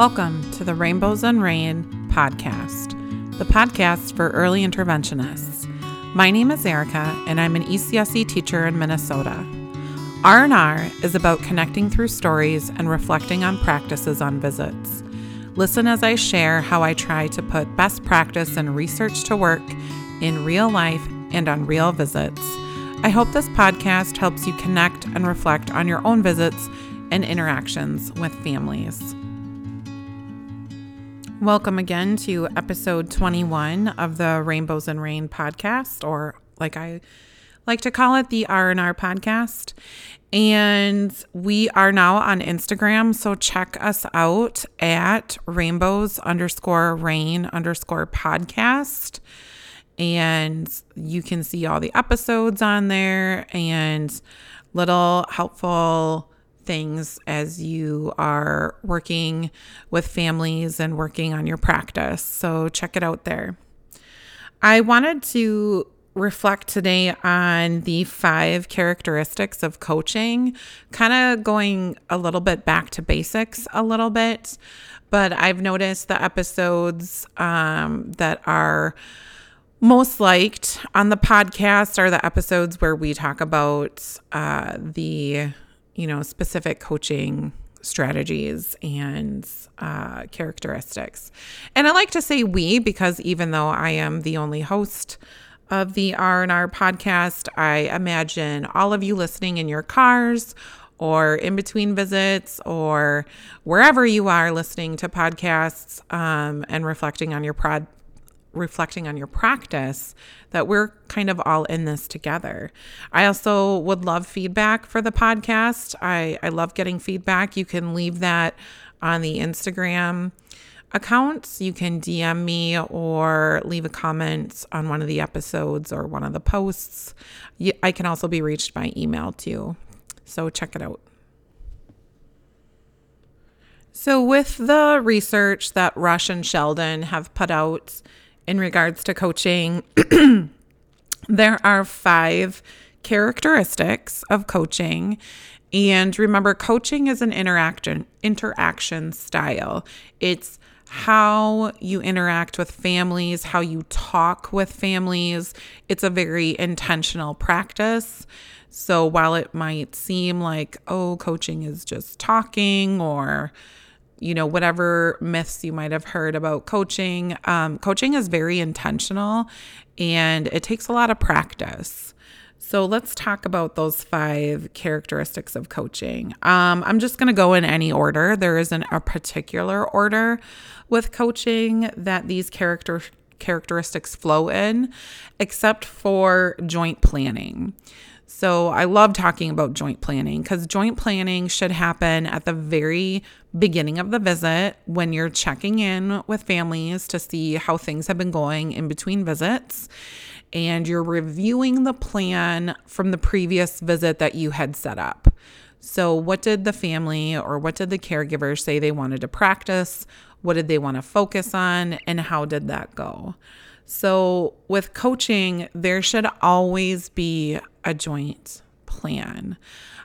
Welcome to the Rainbows and Rain podcast, the podcast for early interventionists. My name is Erica, and I'm an ECSE teacher in Minnesota. R&R is about connecting through stories and reflecting on practices on visits. Listen as I share how I try to put best practice and research to work in real life and on real visits. I hope this podcast helps you connect and reflect on your own visits and interactions with families. Welcome again to episode 21 of the Rainbows and Rain podcast or like I like to call it the R&R podcast. And we are now on Instagram, so check us out at rainbows underscore rain underscore podcast. And you can see all the episodes on there and little helpful things as you are working with families and working on your practice. So check it out there. I wanted to reflect today on the five characteristics of coaching, kind of going a little bit back to basics a little bit. But I've noticed the episodes um, that are most liked on the podcast are the episodes where we talk about uh, the you know, specific coaching strategies and uh, characteristics. And I like to say we because even though I am the only host of the R&R podcast, I imagine all of you listening in your cars or in between visits or wherever you are listening to podcasts um, and reflecting on your prod reflecting on your practice that we're kind of all in this together. I also would love feedback for the podcast. I, I love getting feedback. You can leave that on the Instagram accounts. You can DM me or leave a comment on one of the episodes or one of the posts. I can also be reached by email too. So check it out. So, with the research that Rush and Shelden have put out in regards to coaching, there are five characteristics of coaching. And remember, coaching is an interaction interaction style. It's how you interact with families, how you talk with families. It's a very intentional practice. So while it might seem like, oh, coaching is just talking or you know, whatever myths you might have heard about coaching. Um, coaching is very intentional and it takes a lot of practice. So let's talk about those five characteristics of coaching. Um, I'm just going to go in any order. There isn't a particular order with coaching that these character characteristics flow in, except for joint planning. So I love talking about joint planning because joint planning should happen at the very beginning of the visit when you're checking in with families to see how things have been going in between visits. And you're reviewing the plan from the previous visit that you had set up. So, what did the family or what did the caregiver say they wanted to practice? What did they want to focus on? And how did that go? So, with coaching, there should always be a joint plan.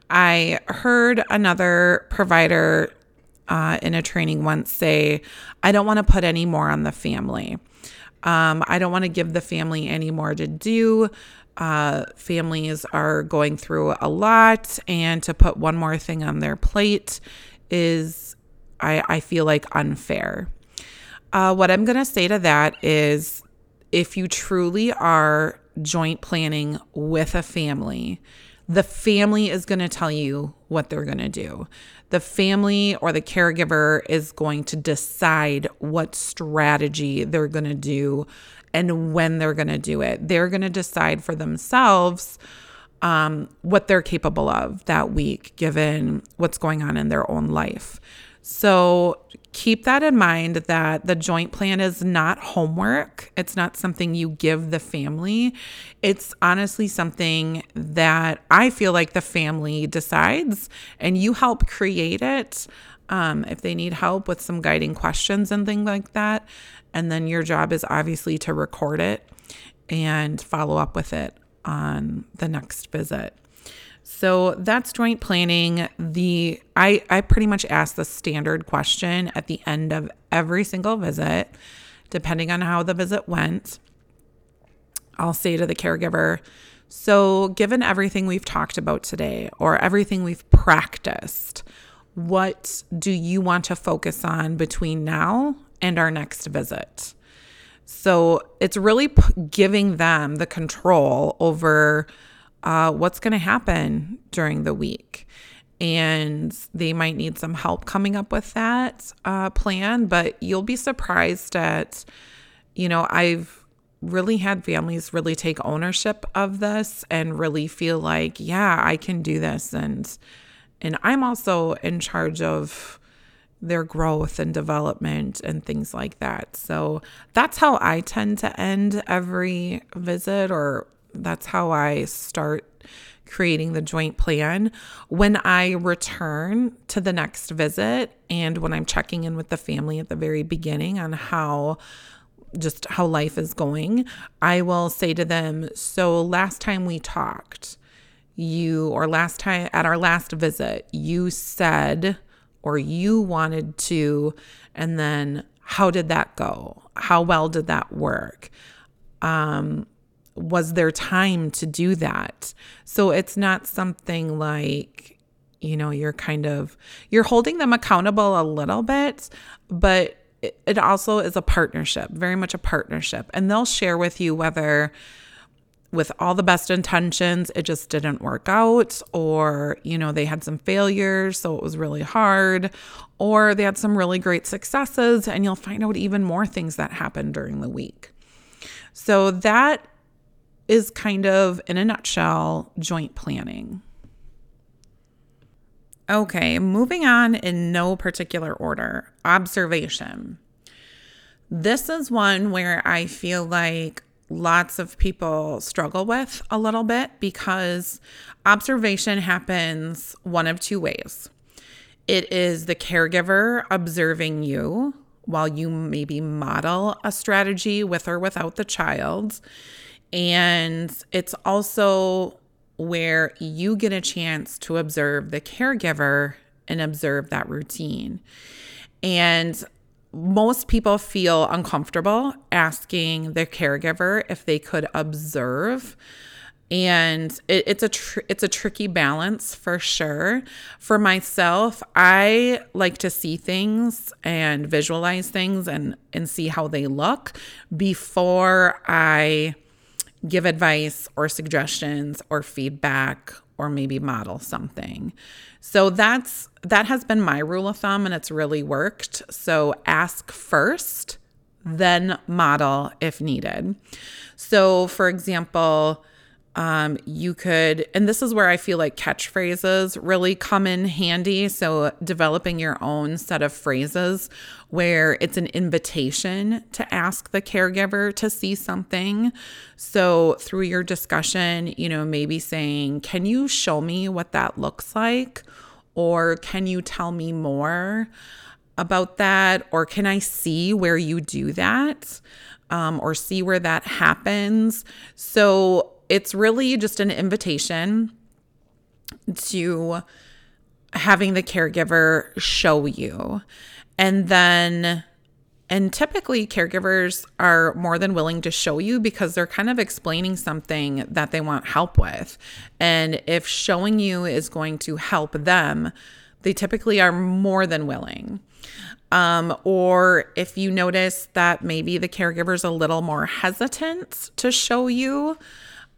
I heard another provider uh, in a training once say, I don't want to put any more on the family. Um, I don't want to give the family any more to do. Uh, families are going through a lot, and to put one more thing on their plate is, I, I feel like, unfair. Uh, what I'm going to say to that is if you truly are joint planning with a family, the family is going to tell you what they're going to do. The family or the caregiver is going to decide what strategy they're going to do and when they're going to do it. They're going to decide for themselves um, what they're capable of that week, given what's going on in their own life. So keep that in mind that the joint plan is not homework. It's not something you give the family. It's honestly something that I feel like the family decides and you help create it. Um, if they need help with some guiding questions and things like that. And then your job is obviously to record it and follow up with it on the next visit. So that's joint planning. The I I pretty much ask the standard question at the end of every single visit, depending on how the visit went. I'll say to the caregiver, so given everything we've talked about today or everything we've practiced, what do you want to focus on between now and our next visit? So it's really p- giving them the control over uh, what's going to happen during the week. And they might need some help coming up with that uh, plan, but you'll be surprised at, you know, I've really had families really take ownership of this and really feel like, yeah, I can do this. And, and I'm also in charge of their growth and development and things like that. So that's how I tend to end every visit, or that's how I start creating the joint plan. When I return to the next visit and when I'm checking in with the family at the very beginning on how just how life is going, I will say to them, So last time we talked, you, or last time at our last visit, you said, or you wanted to, and then how did that go? How well did that work? Um, was there time to do that? So it's not something like, you know, you're kind of you're holding them accountable a little bit, but it also is a partnership, very much a partnership. And they'll share with you whether with all the best intentions, it just didn't work out, or, you know, they had some failures, so it was really hard, or they had some really great successes, and you'll find out even more things that happened during the week. So that is kind of, in a nutshell, joint planning. Okay, moving on in no particular order observation. This is one where I feel like lots of people struggle with a little bit because observation happens one of two ways. It is the caregiver observing you while you maybe model a strategy with or without the child. And it's also where you get a chance to observe the caregiver and observe that routine. And most people feel uncomfortable asking their caregiver if they could observe and it, it's a tr- it's a tricky balance for sure for myself i like to see things and visualize things and and see how they look before i give advice or suggestions or feedback or maybe model something. So that's that has been my rule of thumb and it's really worked. So ask first, then model if needed. So for example, um, you could, and this is where I feel like catchphrases really come in handy. So, developing your own set of phrases where it's an invitation to ask the caregiver to see something. So, through your discussion, you know, maybe saying, Can you show me what that looks like? Or can you tell me more about that? Or can I see where you do that? Um, or see where that happens. So, it's really just an invitation to having the caregiver show you. And then, and typically caregivers are more than willing to show you because they're kind of explaining something that they want help with. And if showing you is going to help them, they typically are more than willing. Um, or if you notice that maybe the caregiver's a little more hesitant to show you,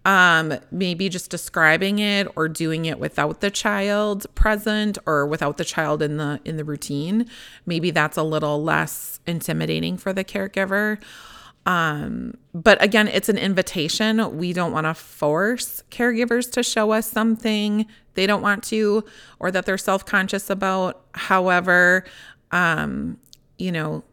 um, maybe just describing it or doing it without the child present or without the child in the in the routine. Maybe that's a little less intimidating for the caregiver. Um, but again it's an invitation. We don't want to force caregivers to show us something they don't want to or that they're self-conscious about. However um, you know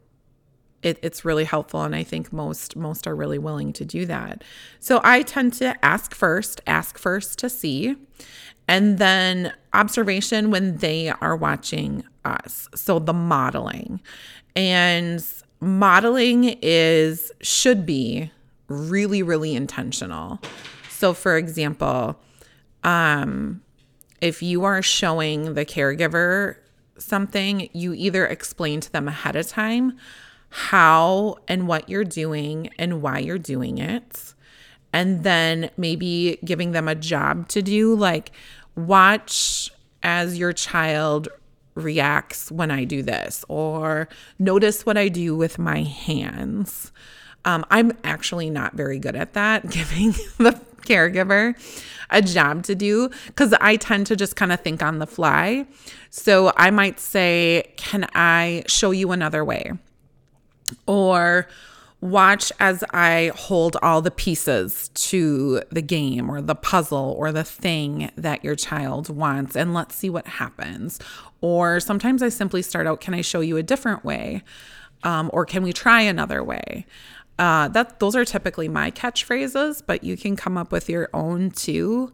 it, it's really helpful and i think most most are really willing to do that. So i tend to ask first ask first to see and then observation when they are watching us. So the modeling and modeling is should be really really intentional. So for example um if you are showing the caregiver something, you either explain to them ahead of time how and what you're doing and why you're doing it. And then maybe giving them a job to do, like watch as your child reacts when I do this, or notice what I do with my hands. Um, I'm actually not very good at that, giving the caregiver a job to do because I tend to just kind of think on the fly. So I might say, Can I show you another way? Or watch as I hold all the pieces to the game or the puzzle or the thing that your child wants and let's see what happens. Or sometimes I simply start out, Can I show you a different way? Um, or can we try another way? Uh, that those are typically my catchphrases, but you can come up with your own too.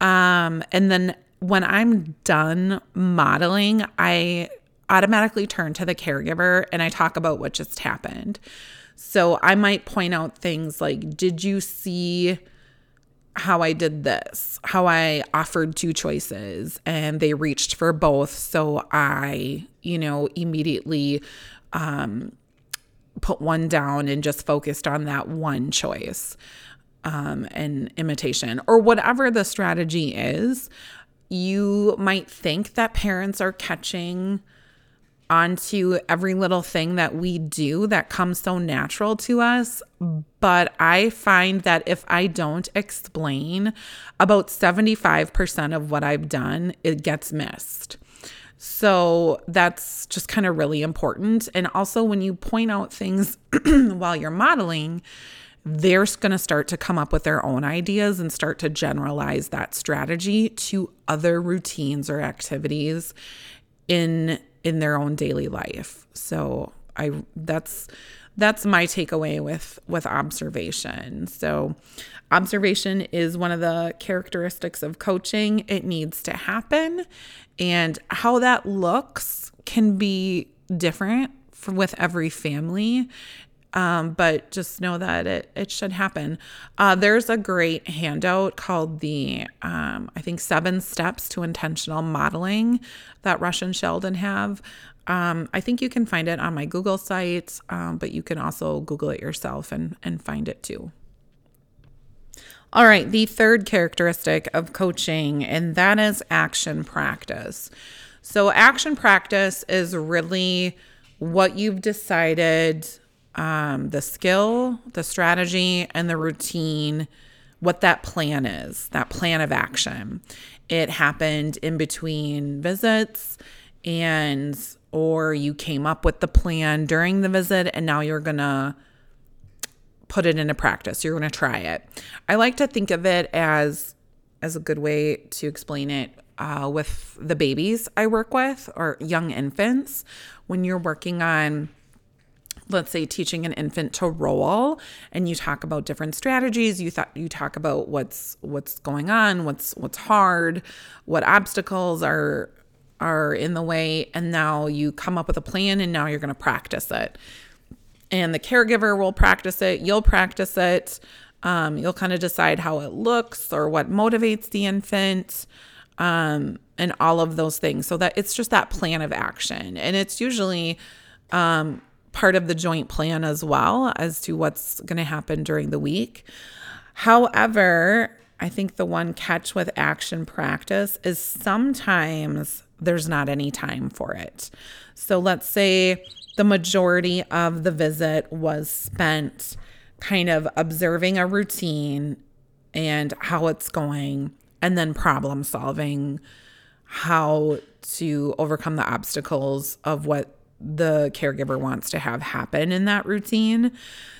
Um, and then when I'm done modeling, I automatically turn to the caregiver and I talk about what just happened. So I might point out things like, Did you see how I did this? How I offered two choices and they reached for both. So I, you know, immediately um, put one down and just focused on that one choice um, and imitation or whatever the strategy is, you might think that parents are catching onto every little thing that we do that comes so natural to us. But I find that if I don't explain about 75% of what I've done, it gets missed. So that's just kind of really important. And also, when you point out things while you're modeling, they're going to start to come up with their own ideas and start to generalize that strategy to other routines or activities in in their own daily life. So I that's that's my takeaway with with observation. So observation is one of the characteristics of coaching. It needs to happen and how that looks can be different for, with every family. Um, but just know that it, it should happen. Uh, there's a great handout called the, um, I think, Seven Steps to Intentional Modeling that Rush and Shelden have. Um, I think you can find it on my Google site, um, but you can also Google it yourself and, and find it too. All right, the third characteristic of coaching, and that is action practice. So, action practice is really what you've decided um, the skill, the strategy, and the routine, what that plan is, that plan of action. It happened in between visits, and or you came up with the plan during the visit, and now you're gonna put it into practice. You're going to try it. I like to think of it as as a good way to explain it uh, with the babies I work with or young infants. When you're working on let's say teaching an infant to roll and you talk about different strategies you thought you talk about what's what's going on what's what's hard what obstacles are are in the way and now you come up with a plan and now you're going to practice it and the caregiver will practice it. You'll practice it. Um, you'll kind of decide how it looks or what motivates the infant um, and all of those things. So that it's just that plan of action. And it's usually um, part of the joint plan as well as to what's going to happen during the week. However, I think the one catch with action practice is sometimes there's not any time for it. So let's say the majority of the visit was spent kind of observing a routine and how it's going, and then problem solving how to overcome the obstacles of what the caregiver wants to have happen in that routine.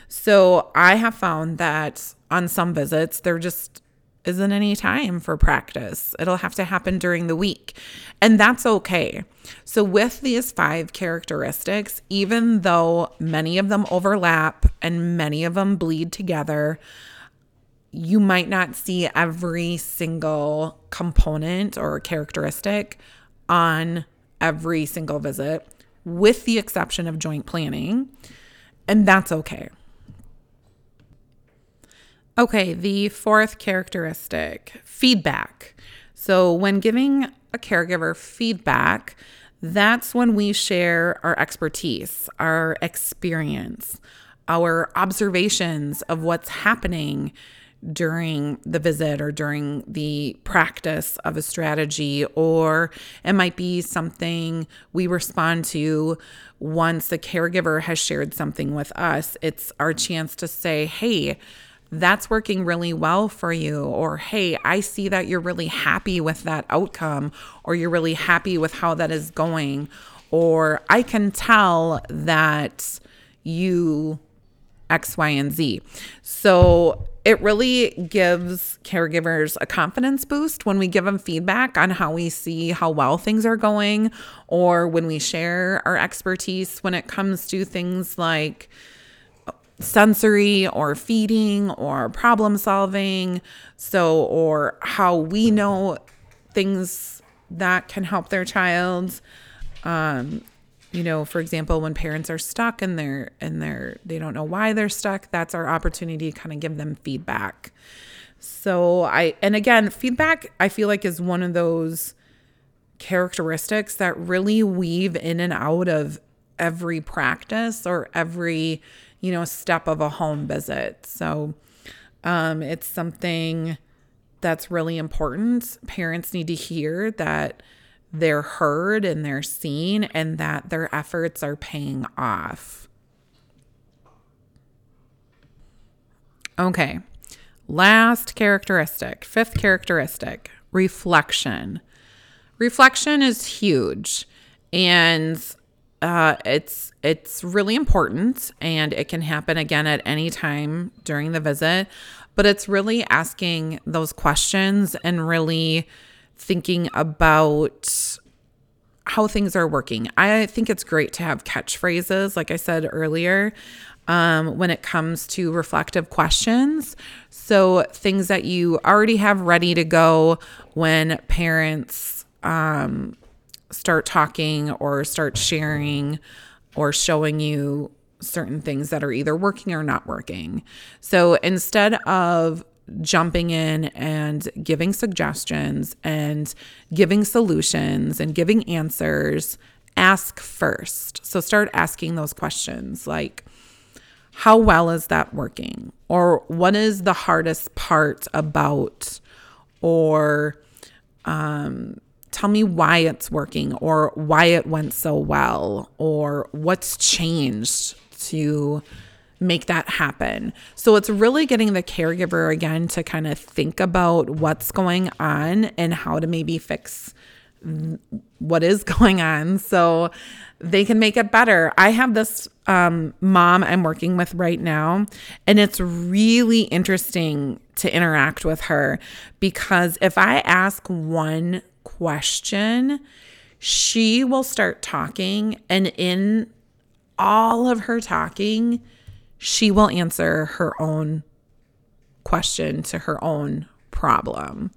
So I have found that on some visits, there just isn't any time for practice. It'll have to happen during the week. And that's okay. So, with these five characteristics, even though many of them overlap and many of them bleed together, you might not see every single component or characteristic on every single visit, with the exception of joint planning. And that's okay. Okay, the fourth characteristic feedback. So, when giving a caregiver feedback, that's when we share our expertise, our experience, our observations of what's happening during the visit or during the practice of a strategy, or it might be something we respond to once the caregiver has shared something with us. It's our chance to say, hey, that's working really well for you. Or, hey, I see that you're really happy with that outcome, or you're really happy with how that is going. Or, I can tell that you X, Y, and Z. So, it really gives caregivers a confidence boost when we give them feedback on how we see how well things are going, or when we share our expertise when it comes to things like sensory or feeding or problem solving. So, or how we know things that can help their child. Um, you know, for example, when parents are stuck and they're and they're they don't know why they're stuck, that's our opportunity to kind of give them feedback. So I and again, feedback I feel like is one of those characteristics that really weave in and out of every practice or every you know, step of a home visit. So um, it's something that's really important. Parents need to hear that they're heard and they're seen and that their efforts are paying off. Okay. Last characteristic, fifth characteristic, reflection. Reflection is huge. And uh, it's it's really important and it can happen again at any time during the visit but it's really asking those questions and really thinking about how things are working i think it's great to have catchphrases like i said earlier um, when it comes to reflective questions so things that you already have ready to go when parents um, start talking or start sharing or showing you certain things that are either working or not working. So instead of jumping in and giving suggestions and giving solutions and giving answers, ask first. So start asking those questions like, how well is that working? Or what is the hardest part about? Or, um, tell me why it's working or why it went so well or what's changed to make that happen. So it's really getting the caregiver again to kind of think about what's going on and how to maybe fix what is going on so they can make it better. I have this um, mom I'm working with right now, and it's really interesting to interact with her because if I ask one question, she will start talking. And in all of her talking, she will answer her own question to her own problem.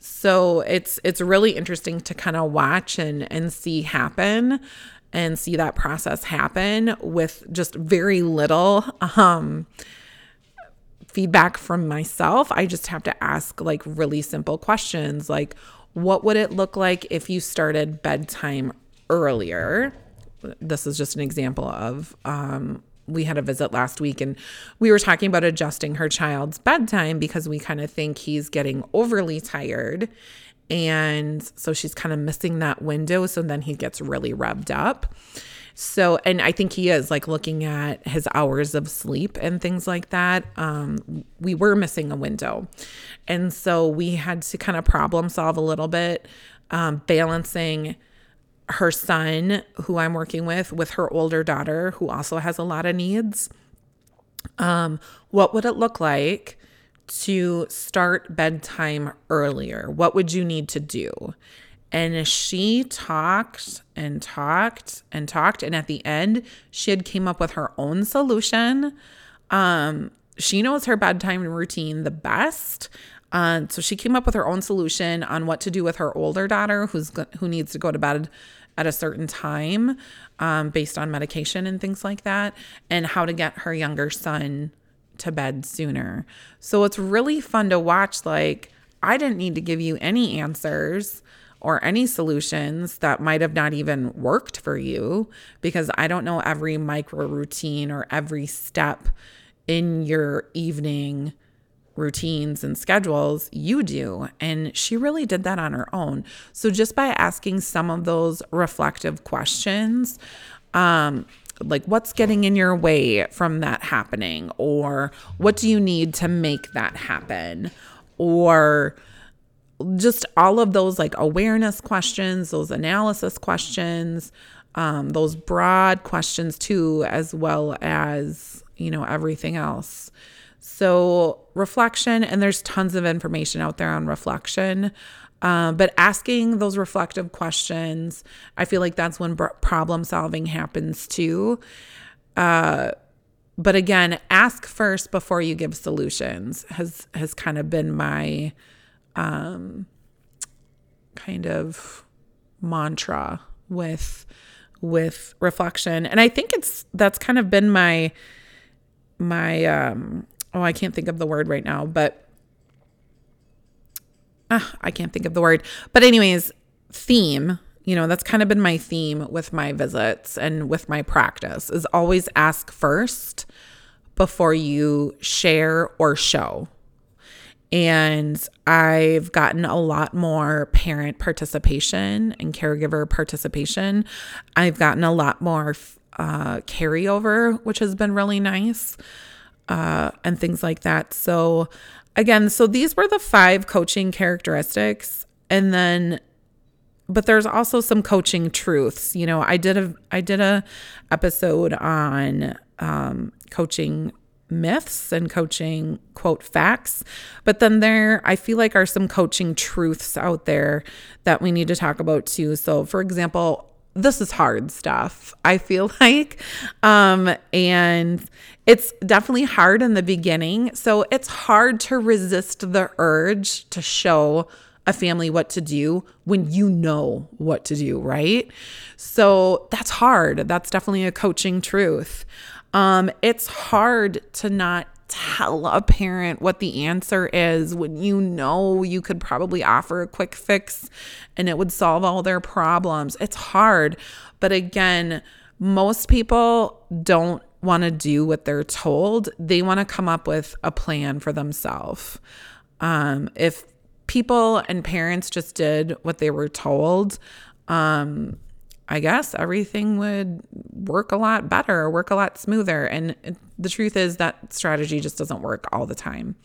So it's it's really interesting to kind of watch and and see happen and see that process happen with just very little um feedback from myself. I just have to ask like really simple questions like what would it look like if you started bedtime earlier? This is just an example of um, we had a visit last week and we were talking about adjusting her child's bedtime because we kind of think he's getting overly tired. And so she's kind of missing that window. So then he gets really revved up. So, and I think he is like looking at his hours of sleep and things like that. Um, we were missing a window. And so we had to kind of problem solve a little bit, um, balancing her son, who I'm working with, with her older daughter, who also has a lot of needs. Um, what would it look like to start bedtime earlier? What would you need to do? And she talked and talked and talked. And at the end, she had came up with her own solution. Um, she knows her bedtime routine the best. Uh, so she came up with her own solution on what to do with her older daughter who's who needs to go to bed at a certain time um, based on medication and things like that, and how to get her younger son to bed sooner. So it's really fun to watch like I didn't need to give you any answers or any solutions that might have not even worked for you because I don't know every micro routine or every step in your evening routines and schedules, you do. And she really did that on her own. So just by asking some of those reflective questions, um, like what's getting in your way from that happening, or what do you need to make that happen, or just all of those like awareness questions, those analysis questions, um, those broad questions too, as well as, you know, everything else. So, reflection, and there's tons of information out there on reflection. Um, but asking those reflective questions, I feel like that's when problem solving happens too. Uh, but again, ask first before you give solutions has has kind of been my um, kind of mantra with with reflection, and I think it's that's kind of been my my um, oh, I can't think of the word right now, but uh, I can't think of the word. But, anyways, theme, you know, that's kind of been my theme with my visits and with my practice is always ask first before you share or show. And I've gotten a lot more parent participation and caregiver participation. I've gotten a lot more uh, carryover, which has been really nice uh, and things like that. So, again, so these were the five coaching characteristics. And then, but there's also some coaching truths. You know, I did a I did a episode on um, coaching myths and coaching quote facts but then there i feel like are some coaching truths out there that we need to talk about too so for example this is hard stuff i feel like. Um and it's definitely hard in the beginning. So it's hard to resist the urge to show a family what to do when you know what to do right? So that's hard. That's definitely a coaching truth. Um it's hard to not tell a parent what the answer is when you know you could probably offer a quick fix and it would solve all their problems. It's hard. But again, most people don't want to do what they're told, they want to come up with a plan for themselves. Um, if people and parents just did what they were told, um, I guess everything would work a lot better, work a lot smoother. And the truth is that strategy just doesn't work all the time.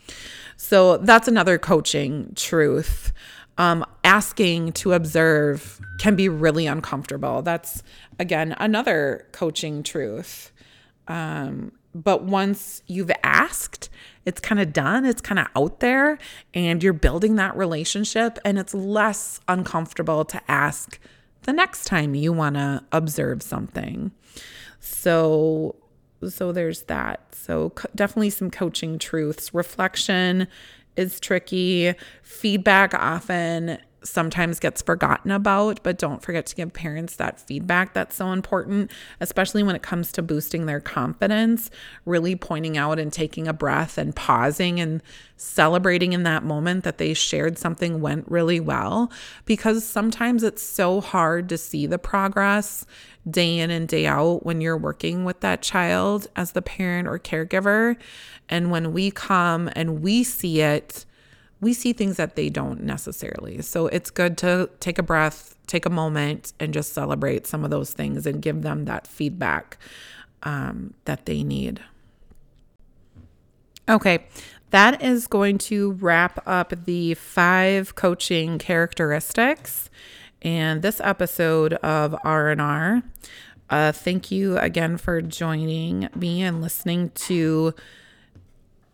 So that's another coaching truth. Um, asking to observe can be really uncomfortable. That's, again, another coaching truth. Um, but once you've asked, it's kind of done, it's kind of out there, and you're building that relationship, and it's less uncomfortable to ask the next time you want to observe something. So so there's that. So co- definitely some coaching truths. Reflection is tricky. Feedback often sometimes gets forgotten about, but don't forget to give parents that feedback. That's so important, especially when it comes to boosting their confidence, really pointing out and taking a breath and pausing and celebrating in that moment that they shared something went really well. Because sometimes it's so hard to see the progress day in and day out when you're working with that child as the parent or caregiver. And when we come and we see it, we see things that they don't necessarily. So it's good to take a breath, take a moment, and just celebrate some of those things and give them that feedback um, that they need. Okay, that is going to wrap up the five coaching characteristics and this episode of R&R. Uh, thank you again for joining me and listening to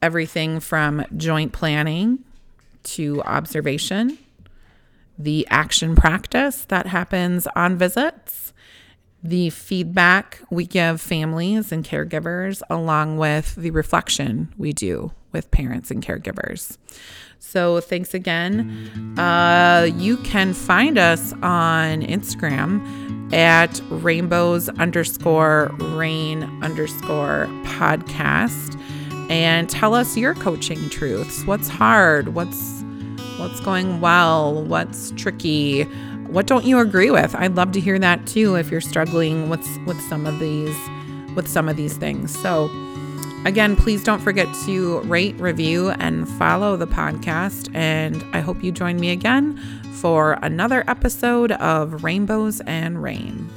everything from joint planning to observation, the action practice that happens on visits, the feedback we give families and caregivers, along with the reflection we do with parents and caregivers. So, thanks again. Uh, you can find us on Instagram at rainbows underscore rain underscore podcast and tell us your coaching truths. What's hard? What's What's going well? What's tricky? What don't you agree with? I'd love to hear that too if you're struggling with with some of these with some of these things. So again, please don't forget to rate, review and follow the podcast and I hope you join me again for another episode of Rainbows and Rain.